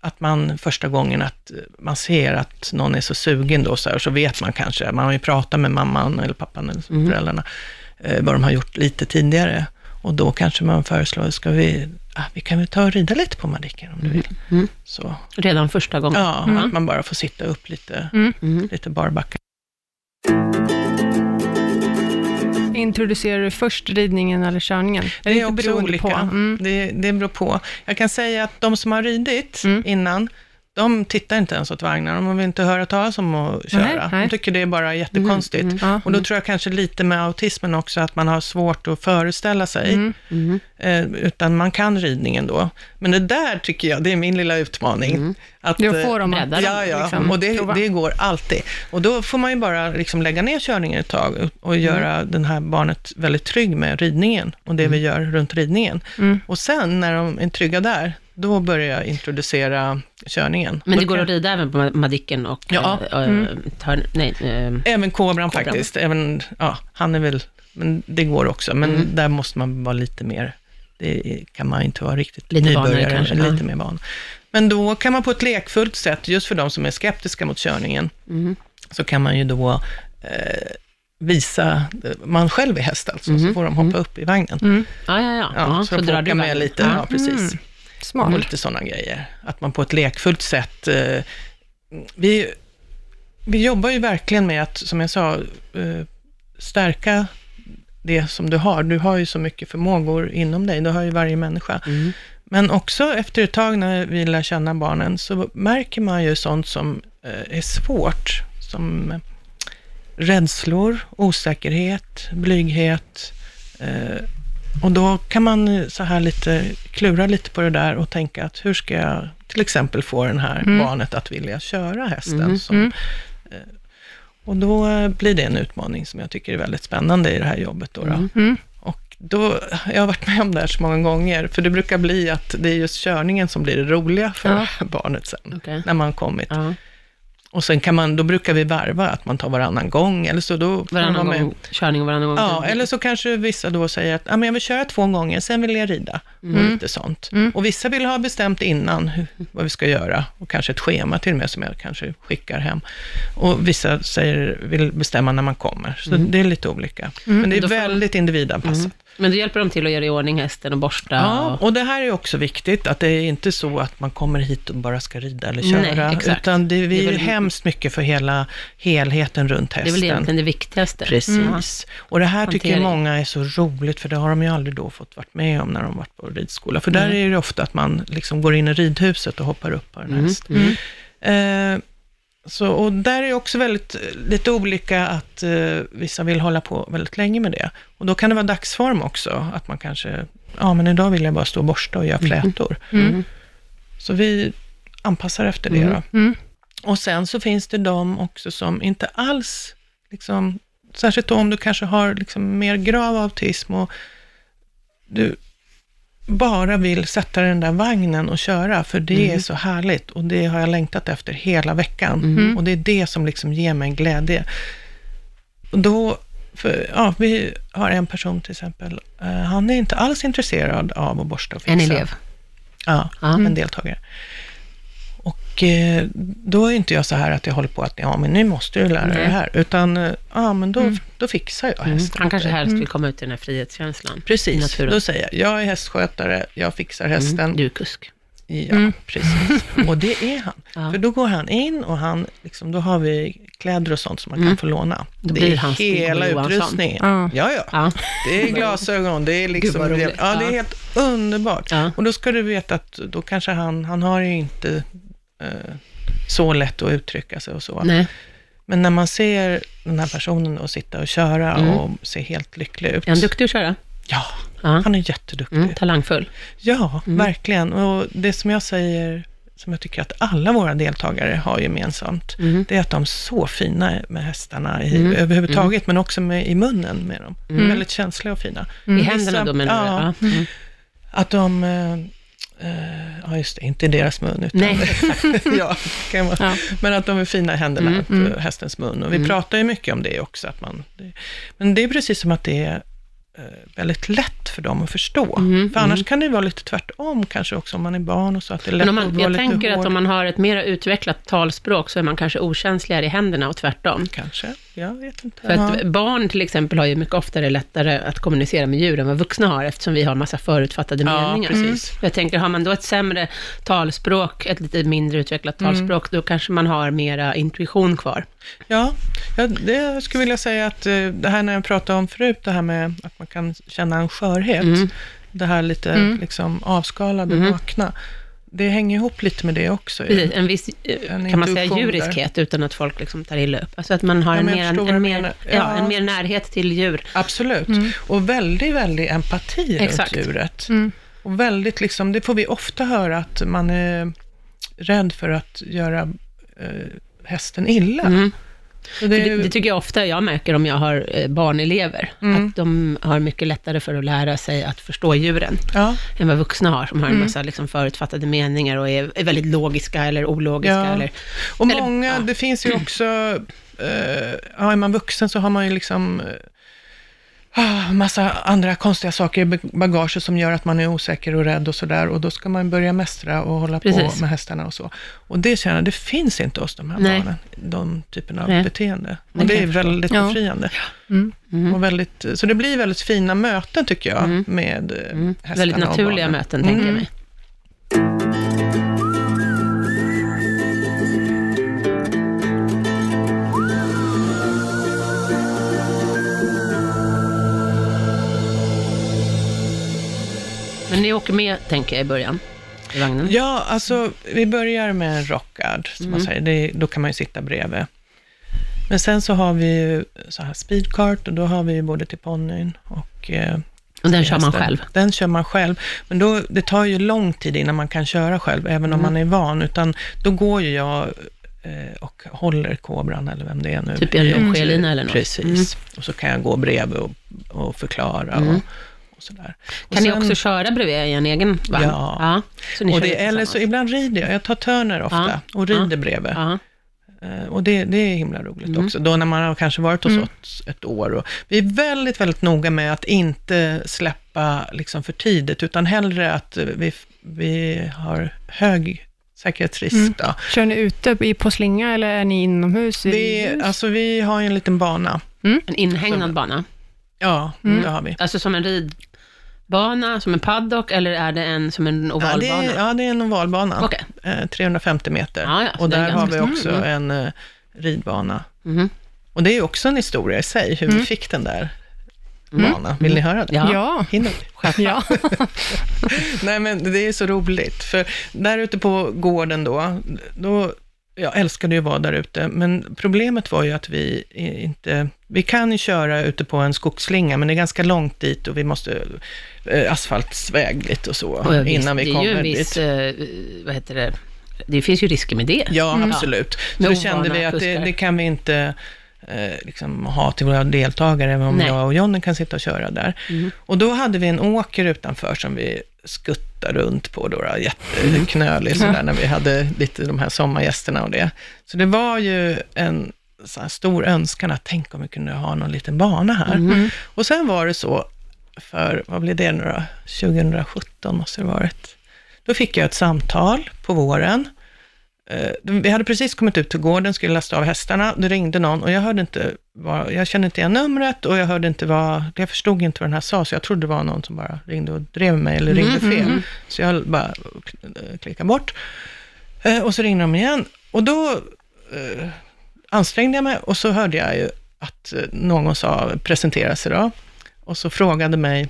att man första gången att man ser att någon är så sugen då, så, här, så vet man kanske, man har ju pratat med mamman eller pappan eller Mm. föräldrarna, eh, vad de har gjort lite tidigare. Och då kanske man föreslår, ska vi, ah, vi kan väl ta och rida lite på Madicken om du vill. Mm. Så, Redan första gången? ja, att man bara får sitta upp lite, Mm. lite barbacka. Introducerar du först ridningen eller körningen? Det är lite också beroende olika. På. Mm. Det, det beror på. Jag kan säga att de som har ridit Mm. innan, de tittar inte ens åt vagnar. De vill inte höra talas om att köra. Nej, nej. De tycker det är bara jättekonstigt. Mm, Ja. Och då tror jag kanske lite med autismen också, att man har svårt att föreställa sig, Mm. Mm. eh, utan man kan ridningen då. Men det där tycker jag, det är min lilla utmaning. Att, Då eh, får de bredda att Ja, ja, liksom, och det, det går alltid. Och då får man ju bara liksom lägga ner körningen ett tag Mm. och göra den här barnet väldigt trygg med ridningen och det vi gör runt ridningen. Mm. Och sen när de är trygga där, då börjar jag introducera körningen. Men det går att rida även på Madicken och... Ja. äh, äh, tar, nej, äh, Även kobran faktiskt. Även, ja, han är väl, men det går också. Men Mm. där måste man vara lite mer, det kan man inte vara riktigt Lite nybörjare, kanske, lite ja. mer van. Men då kan man på ett lekfullt sätt, just för de som är skeptiska mot körningen, mm. så kan man ju då eh, visa, man själv är häst alltså, Mhm. så får de hoppa upp i vagnen. Mm. Ja, ja, ja. Ja, ja så, de får åka med lite, ja, precis. Mm. Smart. Och lite sådana grejer. Att man på ett lekfullt sätt... Eh, vi, vi jobbar ju verkligen med att, som jag sa, eh, stärka det som du har. Du har ju så mycket förmågor inom dig, det har ju varje människa. Mm. Men också efter ett tag när vi lär känna barnen, så märker man ju sånt som eh, är svårt, som eh, rädslor, osäkerhet, blyghet. Och då kan man så här lite klura lite på det där och tänka att hur ska jag till exempel få den här Mm. barnet att vilja köra hästen? Mm, Som, eh, och då eh, blir det en utmaning som jag tycker är väldigt spännande i det här jobbet. Då, då. Mm. Mm. Och då, jag har varit med om det här så många gånger, för det brukar bli att det är just körningen som blir det roliga för Ja. barnet sen, Okej. när man kommit. Ja. Och sen kan man, då brukar vi varva, att man tar varannan gång, eller så då Varannan gång körning och varannan gång Ja, eller så kanske vissa då säger att ah, men jag vill köra två gånger, sen vill jag rida. Och lite sånt. Mm. Och vissa vill ha bestämt innan hur, vad vi ska göra, och kanske ett schema till och med som jag kanske skickar hem. Och vissa säger, vill bestämma när man kommer, så det är lite olika. Men det är väldigt individanpassat. Mm. Men då hjälper de till att göra i ordning hästen och borsta? Ja, och... det här är också viktigt, att det är inte så att man kommer hit och bara ska rida eller Nej, köra, exakt. utan det, vi Det är väl- hemskt mycket för hela helheten runt Det är hästen. väl egentligen det viktigaste. Precis. Och det här tycker många är så roligt, för det har de ju aldrig då fått varit med om när de varit på ridskola. För där Mm. är det ofta att man liksom går in i ridhuset och hoppar upp på en Mm. häst. Mm. Eh, så, och där är det också väldigt, lite olika att eh, vissa vill hålla på väldigt länge med det. Och då kan det vara dagsform också, att man kanske, ja men idag vill jag bara stå och borsta och göra flätor. Mm. Så vi anpassar efter det Mm. då. Mm. Och sen så finns det de också som inte alls, liksom, särskilt då om du kanske har liksom mer grav autism och du bara vill sätta den där vagnen och köra, för det är så härligt och det har jag längtat efter hela veckan. Mm. Och det är det som liksom ger mig glädje. Och då, för, ja, vi har en person till exempel, eh, han är inte alls intresserad av att borsta och fixa. En elev? Ja, Ja. en deltagare. Och eh, då är inte jag så här att jag håller på att, ja men nu måste du lära dig det här. Utan, eh, ja men då, då fixar jag Mm. hästen. Han kanske helst vill komma ut i den här frihetskänslan. Precis, då säger jag, jag är hästskötare, jag fixar hästen. Mm. Du är kusk. Ja, precis. Och det är han. Ja. För då går han in och han, liksom, då har vi kläder och sånt som man Mm. kan få låna. Då det blir är hela utrustningen. Ja. Ja, ja. Det är glasögon, det är liksom... Ja, det är helt underbart. Ja. Och då ska du veta att då kanske han, han har ju inte eh, så lätt att uttrycka sig och så. Nej. Men när man ser den här personen och sitta och köra Mm. och se helt lycklig ut. Är han duktig att köra? Ja, Ja. han är jätteduktig. Mm, talangfull. Ja, Mm. verkligen. Och det som jag säger, som jag tycker att alla våra deltagare har gemensamt, Mm. det är att de är så fina med hästarna i, Mm. överhuvudtaget, men också med, i munnen med dem. Mm. väldigt känsliga och fina. I Mm. händerna då menar du? ja. Mm. Att de, eh, ja just det, inte i deras mun, utan Nej, ja, kan man, Ja. men att de är fina i händerna, Mm, mm. eh, hästens mun. Och vi Mm. pratar ju mycket om det också. Att man, det, men det är precis som att det är eh, väldigt lätt för dem att förstå. Mm, för annars mm. kan det vara lite tvärtom kanske också om man är barn och så, att det är lätt om att man, vara jag lite tänker hård. att om man har ett mer utvecklat talspråk så är man kanske okänsligare i händerna och tvärtom. Kanske, jag vet inte. För att Ja. barn till exempel har ju mycket oftare lättare att kommunicera med djur än vad vuxna har, eftersom vi har massa förutfattade Ja, meningar. precis. Jag tänker, har man då ett sämre talspråk, ett lite mindre utvecklat Mm. talspråk, då kanske man har mera intuition kvar. Ja, ja, det skulle vilja säga att eh, det här när jag pratade om förut, det här med att man kan känna en skörhet, Mm. det här lite Mm. liksom avskalade, Mm. vakna, det hänger ihop lite med det också. Precis, en viss, eh, En kan man säga, djuriskhet, utan att folk liksom tar illa upp. Alltså att man har Ja, en, mer, en, mer, ja. Ja. en mer närhet till djur. Absolut. Mm. Och väldigt, väldigt empati Exakt. runt djuret. Mm. Och väldigt liksom, det får vi ofta höra att man är rädd för att göra eh, hästen illa. Mm. Det, Det, det tycker jag ofta jag märker om jag har eh, barnelever, Mm. att de har mycket lättare för att lära sig att förstå djuren, ja, än vad vuxna har, som har en Mm. massa liksom förutfattade meningar och är, är väldigt logiska eller ologiska. Ja. Eller, och Eller- många, ja. det finns ju också, eh, ja, är man vuxen så har man ju liksom eh, massa andra konstiga saker i bag- bagaget som gör att man är osäker och rädd och sådär. Och då ska man börja mästra och hålla på Precis. med hästarna och så. Och det känner jag, det finns inte hos de här Nej. barnen, de typerna av Nej. beteende. Det Och det kan är väldigt Ja. befriande. Mm. mm. Och väldigt, så det blir väldigt fina möten tycker jag, Mm. med eh, Mm. hästarna Väldigt och naturliga barnen. möten, tänker jag Mm. mig. Men ni åker med, tänker jag, i början, i vagnen? Ja, alltså vi börjar med en rockguard, som man Mm. säger. Det, då kan man ju sitta bredvid. Men sen så har vi ju så här speedcart och då har vi ju både till ponnyn och eh, Och den kör man själv? Den kör man själv. Men då, det tar ju lång tid innan man kan köra själv, även om Mm. man är van. Utan då går ju jag eh, och håller kobran, eller vem det är nu. Typ en Eh, långskilina eller något? Precis. Och så kan jag gå bredvid och, och förklara Mm. och, och sådär. Och Kan ni sen- också köra bredvid i en egen vagn? Ja. så ni och det, eller så ibland rider jag. Jag tar törner ofta och rider bredvid. Ja. Eh, Och det, det är himla roligt Mm. också. Då när man har kanske varit hos Mm. oss ett år. Och vi är väldigt, väldigt noga med att inte släppa liksom för tidigt, utan hellre att vi, vi har hög säkerhetsrisk. Mm. Då. Kör ni ute i- på slinga eller är ni inomhus? hus? alltså, vi har ju en liten bana. En inhägnad bana? Ja, Mm. det har vi. Alltså som en ridbana, som en paddock, eller är det en som en Ja ovalbana? det, är, ja, det är en ovalbana. Okej. Eh, 350 meter. Ja, ja, och där har vi också en eh, ridbana. Mhm. Och det är också en historia i sig, hur vi Mm. fick den där Mm. banan. Vill ni höra det? Ja. Ja. Hinner vi? ja. Nej, men det är så roligt, för där ute på gården då, då jag älskade ju att vara där ute, men problemet var ju att vi inte, vi kan ju köra ute på en skogsslinga, men det är ganska långt dit och vi måste eh, asfaltsväg lite och så, Och visst, innan vi det är ju kommer en viss, dit. eh, vad heter det, det finns ju risker med det. Ja, Mm. absolut. Så då kände vi att det, det kan vi inte eh, liksom ha till våra deltagare, även om Nej. jag och Jonny kan sitta och köra där. Mm. Och då hade vi en åker utanför som vi skuttade runt på, då, då jätteknölig sådär, när vi hade lite de här sommargästerna och det. Så det var ju en så stor önskan att tänk om vi kunde ha någon liten bana här. Mm. Och sen var det så, för vad blev det nu då? 2017 måste det varit. Då fick jag ett samtal på våren eh, vi hade precis kommit ut till gården, skulle lasta av hästarna, det ringde någon och jag hörde inte vad, jag kände inte igen numret och jag hörde inte vad, jag förstod inte vad den här sa, så jag trodde det var någon som bara ringde och drev mig eller ringde fel. Så jag bara kl- klickade bort. Eh, och så ringde de igen och då eh, ansträngde jag mig och så hörde jag ju att eh, någon sa, presentera sig då, och så frågade mig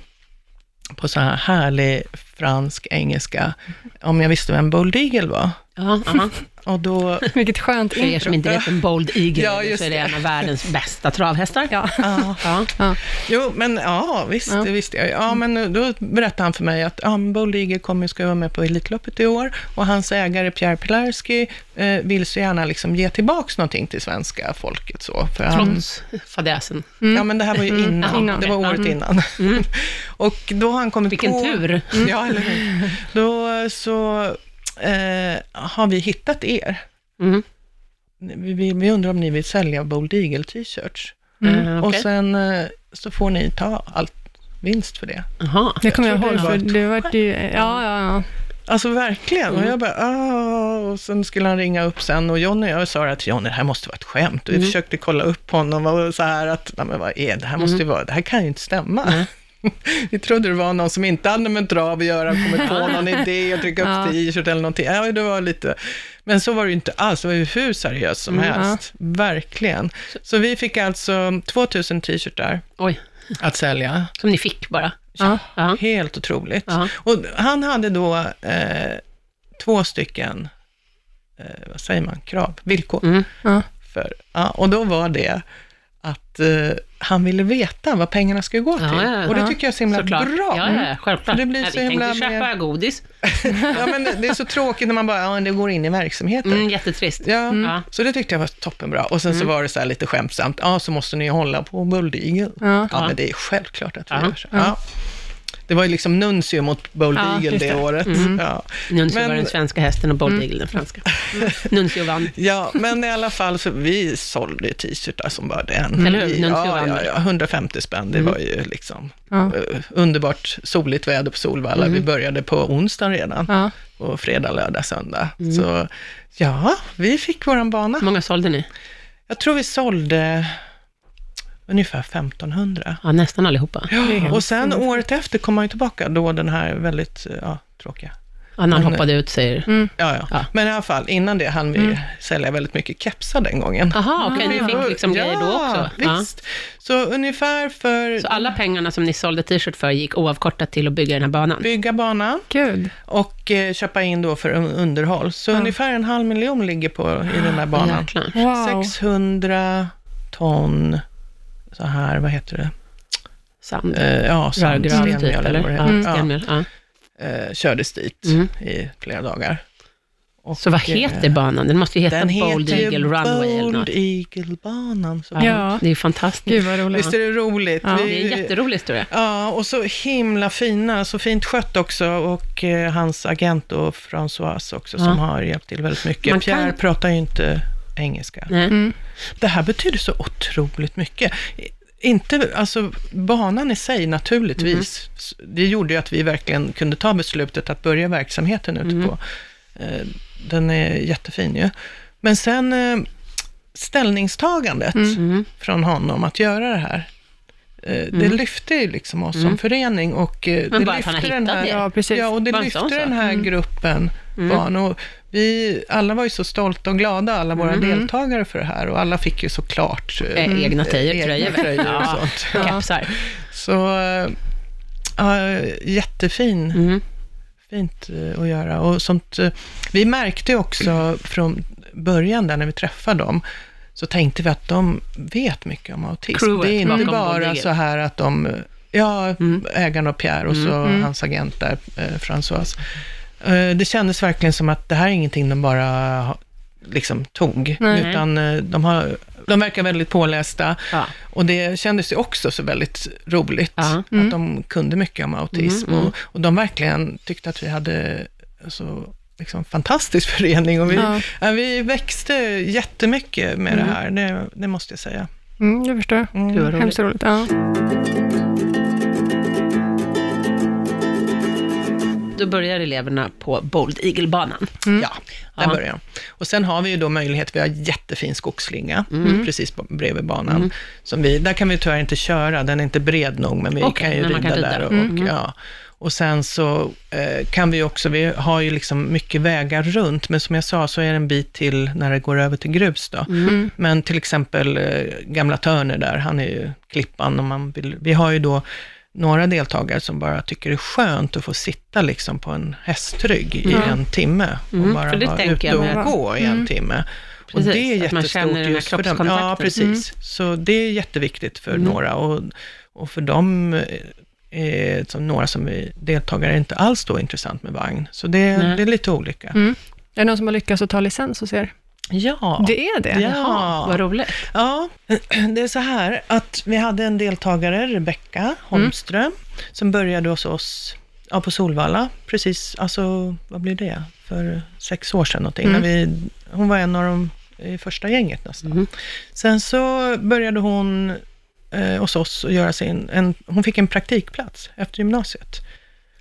på så här härlig fransk engelska om jag visste vem Bold Eagle var. Ja. Och då, Vilket skönt För er intro. som inte vet en Bold Eagle Ja, just så är det en av världens bästa travhästar. Ja. ja, Ja. Ja. jo men ja, visst, Ja. det visste jag. Ja, men då berättade han för mig att ja, Bold Eagle kommer ska vara med på Elitloppet i år och hans ägare Pierre Pilarski eh, vill så gärna liksom ge tillbaks någonting till svenska folket. Så, för han, Trots fadäsen. Ja, men det här var ju innan. Mm. Innan. Det var året innan. och då har han kommit Vilken på... tur. Ja, eller hur? Då så eh, har vi hittat er. Mm. Vi, vi, vi undrar om ni vill sälja Bold Eagle t-shirts. Mm. Och okej. sen eh, så får ni ta allt vinst för det. Jaha. Det kommer jag tror ihåg, för det var ju... Ja, ja, ja. Alltså verkligen. Och jag bara, ah, och sen skulle han ringa upp sen och Johnny, jag sa till Johnny, det här måste vara ett skämt. Och vi försökte kolla upp honom och så här att, nej men vad är det, här måste ju vara, det här kan ju inte stämma. Vi trodde det var någon som inte hade med trav att göra, kommit på någon idé och trycka upp Ja. t-shirt eller någonting. Ja, det var lite, men så var det ju inte alls, det var ju hur seriöst som helst. Verkligen. Så vi fick alltså 2000 t-shirtar att sälja. som ni fick bara. Ja. Ja. Helt otroligt. Ja. Och han hade då eh, två stycken, eh, vad säger man, krav, villkor. Mm. ja. För, ja, och då var det att eh, han ville veta vad pengarna skulle gå till. Ja, ja, och det tycker jag är så himla Såklart. bra. Ja, ja, självklart. För det blir så vi himla tänkte köpa mer- godis. ja, men det är så tråkigt när man bara, ja, det går in i verksamheten. Mm, jättetrist. Ja, Ja. så det tyckte jag var toppenbra. Och sen så var det så här lite skämtsamt, ja, så måste ni hålla på Eagle. Ja. Ja, men det är självklart att vi gör så. Det var ju liksom Nuncio mot Bold Ja, Eagle det, det. året. Mm. Ja. Nuncio Men- var den svenska hästen och Bold Eagle den franska. Nuncio vann. ja, men i alla fall så vi sålde t-shirtar som bara den. Eller hur? Nuncio ja, vann ja, ja, 150 spänn, det var ju liksom Ja. eh, underbart soligt väder på Solvalla. Vi började på onsdagen redan, Ja. och fredag, lördag, söndag. Så ja, vi fick våran bana. Hur många sålde ni? Jag tror vi sålde ungefär 1500. Ja, nästan allihopa. Helt Och sen året efter kom man ju tillbaka, då den här väldigt eh, ja, tråkiga. Ja, när han Men- hoppade ut säger... Mm. Ja, ja, Ja. Men i alla fall, innan det hann vi sälja väldigt mycket kepsar den gången. Jaha, okej, ni fick liksom ja, grejer då också. Ja. visst. Så ungefär för Så alla pengarna som ni sålde t-shirt för gick oavkortat till att bygga den här banan? bygga banan Gud. och eh, köpa in då för un- underhåll. Så ungefär en halv miljon ligger på i den här banan. Wow. 600 ton, så här, vad heter det? Sand. Eh, ja, sand, Rörgran typ, stenmjöl eller vad det Ja, heter. Ja, stenmjöl. Ja. eh, kördes dit Mm. i flera dagar. Och, Så vad eh, heter banan? Den måste ju heta Bold Eagle Runway eller något. Eagle-banan. Så. Ja, Ja. Det är ju fantastiskt. Gud vad roligt. Visst är det roligt? Ja, Det är en jätterolig historia. Ja, och så himla fina, så fint skött också och eh, hans agent och Françoise också som Ja. har hjälpt till väldigt mycket. Man kan- Pierre pratar ju inte engelska. Mm. Det här betyder så otroligt mycket. Inte, alltså banan i sig naturligtvis, s- det gjorde ju att vi verkligen kunde ta beslutet att börja verksamheten ute på. Eh, Den är jättefin ju. Men sen eh, ställningstagandet Mm. från honom att göra det här. Eh, Det lyfte ju liksom oss som förening och Mm. Men det lyfte den hittat här, det. Ja, precis. Ja, och det Bara lyfte den här gruppen barn. Och vi alla var ju så stolta och glada, alla våra deltagare för det här. Och alla fick ju såklart eh, Eh, Egna tröjor, egna tröjor. och Ja. sånt. Så eh, ja, jättefin, Mm. fint att göra. Och sånt, vi märkte också från början där när vi träffade dem, så tänkte vi att de vet mycket om autism. Crewet det är inte bara så här att de, ja, Mm. ägaren och Pierre och så hans agent där, eh, Françoise. Eh, Det kändes verkligen som att det här är ingenting de bara liksom tog, Nej. utan eh, de, har, de verkar väldigt pålästa. Ja. Och det kändes ju också så väldigt roligt, Ja. att de kunde mycket om autism. Mm, mm. Och, och de verkligen tyckte att vi hade så liksom, fantastisk förening. Och vi, Ja. ja, vi växte jättemycket med det här, det, det måste jag säga. Mm, jag förstår. Mm. Hemskt roligt. Ja. Då börjar eleverna på Bold Eagle-banan. Ja, där Ja. börjar de. Och sen har vi ju då möjlighet, vi har jättefin skogsslinga Mm. precis på, bredvid banan. Som vi, där kan vi tyvärr inte köra, den är inte bred nog, men vi Okej, kan ju rida kan rida. där. Och, Mm. ja. och sen så eh, kan vi också, vi har ju liksom mycket vägar runt, men som jag sa så är det en bit till när det går över till grus då. Mm. Men till exempel eh, gamla Törner där, han är ju klippan, och man vill, vi har ju då några deltagare som bara tycker det är skönt att få sitta liksom på en hästrygg i Ja. en timme och Mm, bara vara ute och med- gå i en Mm. timme. Precis, och det är jättestort just för dem. Ja, precis. Så det är jätteviktigt för Mm. några och, och för dem är, som några som är deltagare är inte alls då intressant med vagn. Så det, det är lite olika. Mm. Är det någon som har lyckats att ta licens hos er? Ja. Det är det? Ja. Vad roligt. Ja, det är så här att vi hade en deltagare, Rebecka Holmström, som började hos oss ja, på Solvalla, precis, alltså vad blir det, för sex år sedan någonting. Mm. När vi, hon var en av de i första gänget nästan. Mhm. Sen så började hon eh, hos oss och göra sin, en, hon fick en praktikplats efter gymnasiet.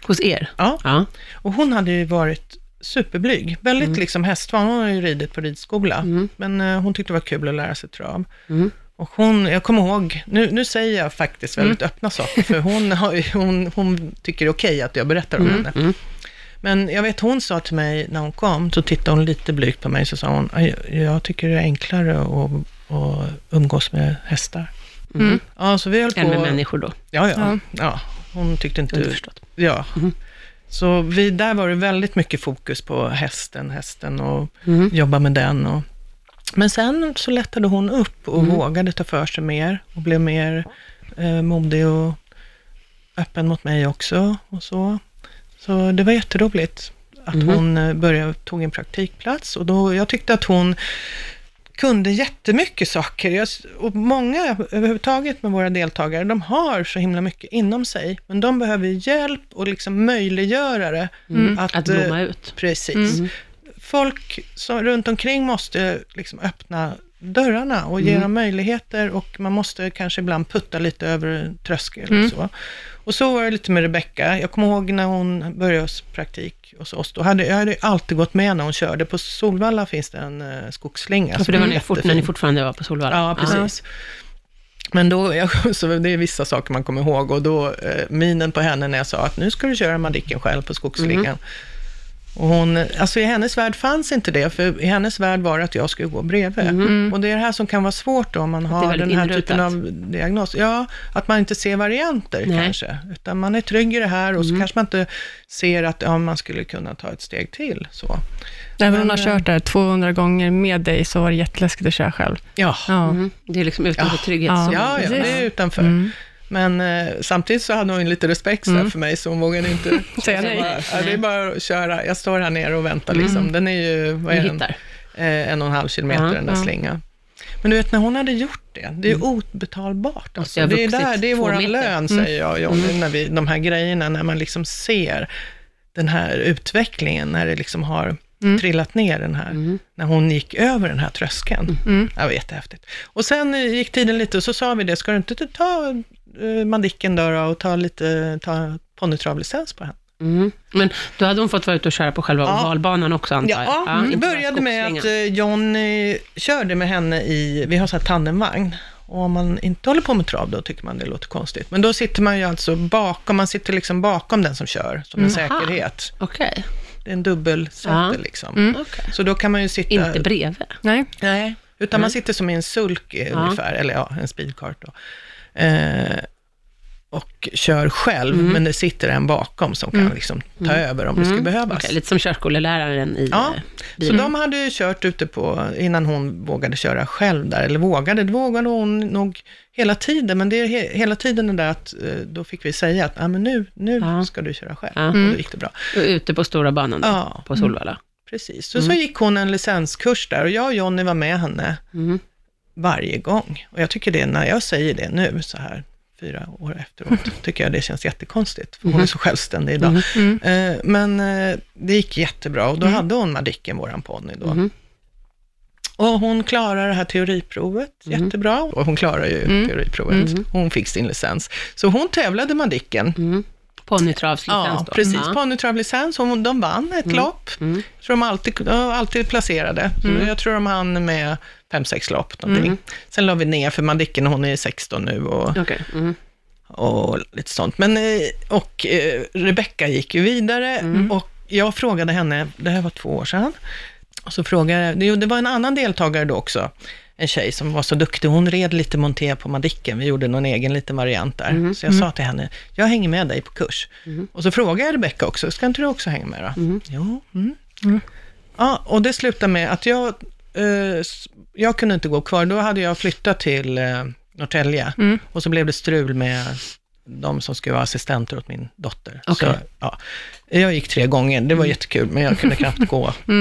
Hos er? Ja, Ja. och hon hade ju varit superblyg, väldigt liksom hästvan, hon har ju ridit på ridskola, Mm. men eh, hon tyckte det var kul att lära sig trav. Mm. Och hon, jag kommer ihåg, nu, nu säger jag faktiskt väldigt öppna saker, för hon, har, hon, hon tycker det är okej att jag berättar om henne. Mm. Men jag vet, hon sa till mig när hon kom, så tittade hon lite blygt på mig, så sa hon, "Aj, jag tycker det är enklare att, att umgås med hästar. Mm. Ja, så vi höll på... Än med människor då, Ja, ja, Ja. ja. Hon tyckte inte... underförstått. Ja. Så vi, där var det väldigt mycket fokus på hästen, hästen och Mm. jobba med den. Och, men sen så lättade hon upp och Mm. vågade ta för sig mer och blev mer eh, modig och öppen mot mig också och så. Så det var jätteroligt att Mhm. hon eh, började, tog en praktikplats och då, jag tyckte att hon kunde jättemycket saker. Jag, och många överhuvudtaget med våra deltagare, de har så himla mycket inom sig, men de behöver hjälp och liksom möjliggöra det. Mm. Att, Att, eh, blomma ut. Precis. Mm. Folk som, runt omkring måste liksom öppna dörrarna och ge Mm. dem möjligheter och man måste kanske ibland putta lite över tröskel Mm. och så. Och så var det lite med Rebecka. Jag kommer ihåg när hon började hos praktik hos oss. Då hade, jag hade alltid gått med när hon körde. På Solvalla finns det en uh, skogsslinga. Ja, för det var är när, fort, när ni fortfarande var på Solvalla? Ja, precis. Men då, jag, så det är vissa saker man kommer ihåg och då eh, minen på henne när jag sa att nu ska du köra Madicken själv på skogsslingan. Mm. Och hon, alltså i hennes värld fanns inte det, för i hennes värld var det att jag skulle gå bredvid. Mm. Och det är det här som kan vara svårt då, om man har den här inrutat. typen av diagnos. Ja, att man inte ser varianter Nej. kanske, utan man är trygg i det här och så Mm. kanske man inte ser att ja, man skulle kunna ta ett steg till. Så. När hon har Men, kört där 200 gånger med dig så var det jätteläskigt att köra själv. Ja, Ja. Mm. Det är liksom utanför Ja. trygghetszon. ja, ja, det är utanför. Mm. Men eh, samtidigt så hade hon lite respekt Mm. för mig, så hon vågade inte Säga nej. bara, ja, det är bara att köra. Jag står här nere och väntar liksom. Mm. Den är ju, vad är den? Eh, en och en halv kilometer Ja, den där slingan. Men du vet, när hon hade gjort det, det är ju obetalbart. Alltså. Det är, där, det är vår lön, Mm. säger jag Johnny, Mm. när vi, de här grejerna, när man liksom ser den här utvecklingen, när det liksom har Mm. trillat ner den här, Mm. när hon gick över den här tröskeln. Mm. Det var jättehäftigt. Och sen eh, gick tiden lite och så sa vi det, ska du inte ta uh, Madicken då, då och ta lite, ta ponnytravlicens på henne? Mm. Men då hade hon fått vara ute och köra på själva Ja. ovalbanan också antar jag? Ja, det inte bara började med att eh, John eh, körde med henne i, vi har så här tandemvagn. Och om man inte håller på med trav, då tycker man det låter konstigt. Men då sitter man ju alltså bakom, man sitter liksom bakom den som kör, som en Mm. Aha. säkerhet. Okej, Det är en dubbelsäte Ja. liksom. Mm. okej. Så då kan man ju sitta... Inte bredvid? Nej. Nej, utan man Nej. sitter som i en sulk eh, Ja. ungefär, eller ja, en speedcart då. Eh, och kör själv, Mm. men det sitter en bakom som kan Mm. liksom ta Mm. över om det skulle Mm. behövas. Okej, lite som körskoleläraren i Ja, eh, Så bilen. de hade ju kört ute på, innan hon vågade köra själv där, eller vågade, det vågade hon nog hela tiden, men det är he, hela tiden det där att eh, då fick vi säga att ah, men nu, nu Ja. ska du köra själv. Ja. Och Mm. då gick det bra. Och ute på stora banan då, Ja, på Solvalla. precis. Så, Mm. så gick hon en licenskurs där och jag och Jonny var med henne Mm. Varje gång. Och jag tycker det, när jag säger det nu, så här fyra år efteråt, tycker jag det känns jättekonstigt, för hon är så självständig idag. Mhm. Mm. Eh, men eh, det gick jättebra och då Mm. hade hon Madicken, våran ponny då. Mhm. Och hon klarar det här teoriprovet Mhm. jättebra. Och hon klarar ju Mm. teoriprovet. Mhm. Hon fick sin licens. Så hon tävlade Madicken Mm. Ponnytravslicens Ja, då? precis. Ja. Ponnytravlicens. De vann ett lopp. Mm. Tror de alltid, alltid placerade. Så Jag tror de hann med fem, sex lopp. Någonting. Mm. Sen la vi ner för Madicken, hon är 16 nu och, Okej. Mm. och lite sånt. Men, eh, och eh, Rebecka gick ju vidare Mm. och jag frågade henne, det här var två år sedan, och så frågade jag, jo, det var en annan deltagare då också, en tjej som var så duktig, hon red lite monté på Madicken, vi gjorde någon egen liten variant där. Mm. Så jag sa till henne, jag hänger med dig på kurs. Och så frågade jag Rebecka också, ska inte du också hänga med då? Mm. Jo. Mm. Ja, och det slutade med att jag, eh, jag kunde inte gå kvar, då hade jag flyttat till eh, Norrtälje. Mm. Och så blev det strul med de som skulle vara assistenter åt min dotter. Okej. Så, ja, jag gick tre gånger, det var jättekul, men jag kunde knappt gå. Ja,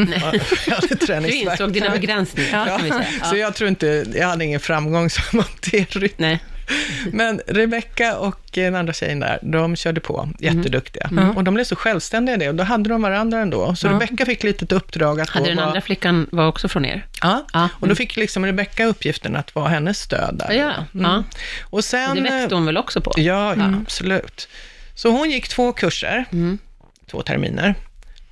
jag hade Du träningsvärk. insåg dina begränsningar, vi säga. Så Ja. jag tror inte, jag hade ingen framgång som monterryttare. Men Rebecka och den andra tjejen där, de körde på, jätteduktiga. Mm. Och de blev så självständiga i det, och då hade de varandra ändå. Så Ja. Rebecka fick lite ett uppdrag att Hade den andra flickan var också från er? Ja, Ja. och då fick liksom Rebecka uppgiften att vara hennes stöd där. Ja, ja. Och sen... Och det växte hon väl också på? Ja, ja absolut. Så hon gick två kurser, Mm. två terminer.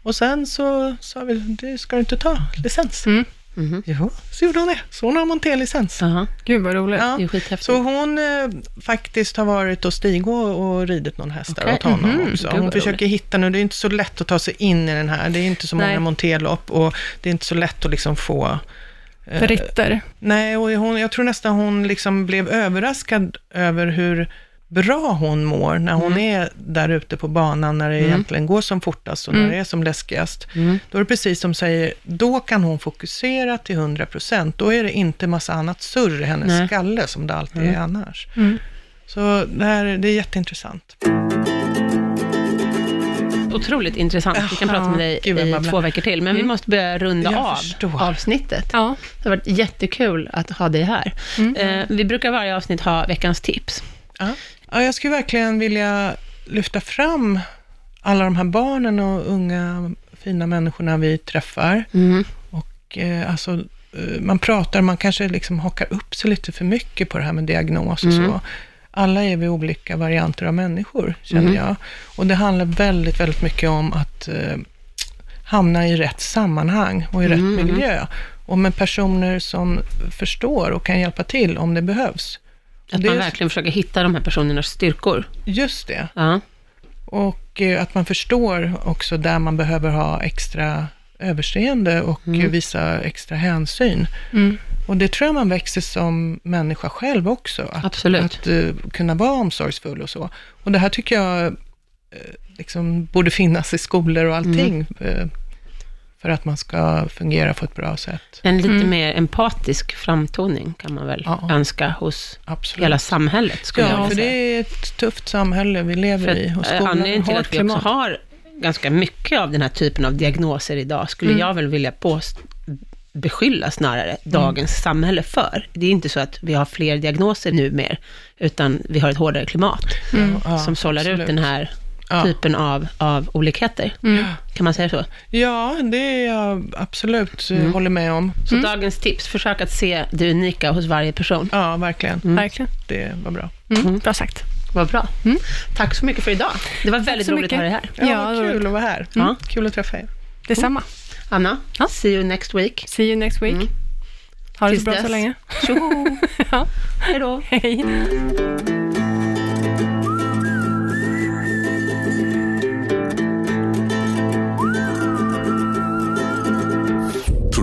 Och sen så sa vi, du ska du inte ta licens? Mm. Mhm. Jo, så gjorde hon det. Så hon har monterlicens. Jaha. Gud vad roligt. Ja. Det är skithäftigt. Så hon eh, faktiskt har varit och Stig och, ridit någon häst där Okej. åt honom Mhm. också. Gud, Hon försöker roligt. hitta nu, det är inte så lätt att ta sig in i den här, det är inte så många Nej. monterlopp och det är inte så lätt att liksom få eh, För ritter. Nej, och hon, jag tror nästan hon liksom blev överraskad över hur bra hon mår när hon är där ute på banan, när det egentligen går som fortast och när det är som läskigast. Mm. Då är det precis som säger, då kan hon fokusera till 100 procent. Då är det inte massa annat surr i hennes Nej. skalle som det alltid är annars. Mm. Så det, här, det är jätteintressant. Otroligt intressant. Vi kan prata med dig Gud, i två veckor till, men vi måste börja runda Jag av förstår. avsnittet. Ja. Det har varit jättekul att ha dig här. Mm. Eh, vi brukar varje avsnitt ha veckans tips. Ja. Ja, jag skulle verkligen vilja lyfta fram alla de här barnen och unga fina människorna vi träffar. Mm. Och eh, alltså, eh, man pratar, man kanske liksom hakar upp sig lite för mycket på det här med diagnos och Mm. så. Alla är vi olika varianter av människor, känner Mm. jag. Och det handlar väldigt, väldigt mycket om att eh, hamna i rätt sammanhang och i Mm, rätt miljö. Och med personer som förstår och kan hjälpa till om det behövs. Att det man verkligen försöker hitta de här personernas styrkor. Just det. Ja. Och eh, att man förstår också där man behöver ha extra överseende och Mm. visa extra hänsyn. Mm. Och det tror jag man växer som människa själv också. Att, Absolut. Att eh, kunna vara omsorgsfull och så. Och det här tycker jag eh, liksom borde finnas i skolor och allting. Mm. För att man ska fungera på ett bra sätt. En lite Mm. mer empatisk framtoning kan man väl Ja. önska hos Absolut. hela samhället, skulle jag ja, vilja för säga. det är ett tufft samhälle vi lever För i. Och eh, skolan anledningen till har att vi också har ganska mycket av den här typen av diagnoser idag, skulle Mm. jag väl vilja påst- beskylla snarare dagens samhälle för. Det är inte så att vi har fler diagnoser nu mer, utan vi har ett hårdare klimat ja, som sållar ut den här Ja. typen av, av olikheter. Mm. Kan man säga så? Ja, det är jag absolut eh, Mm. håller med om. Så dagens tips, försök att se det unika hos varje person. Ja, verkligen. Verkligen. Det var bra. Mm. Bra sagt. Vad bra. Mm. Tack så mycket för idag. Det var väldigt roligt att ha dig här. Ja, Ja, vad det var kul att vara här. Ja. Kul att träffa er. Detsamma. Anna, Ja. see you next week. See you next week. Mm. Ha det Tills så bra dess. så länge. Tjoho! Ja. Hej då! Hej.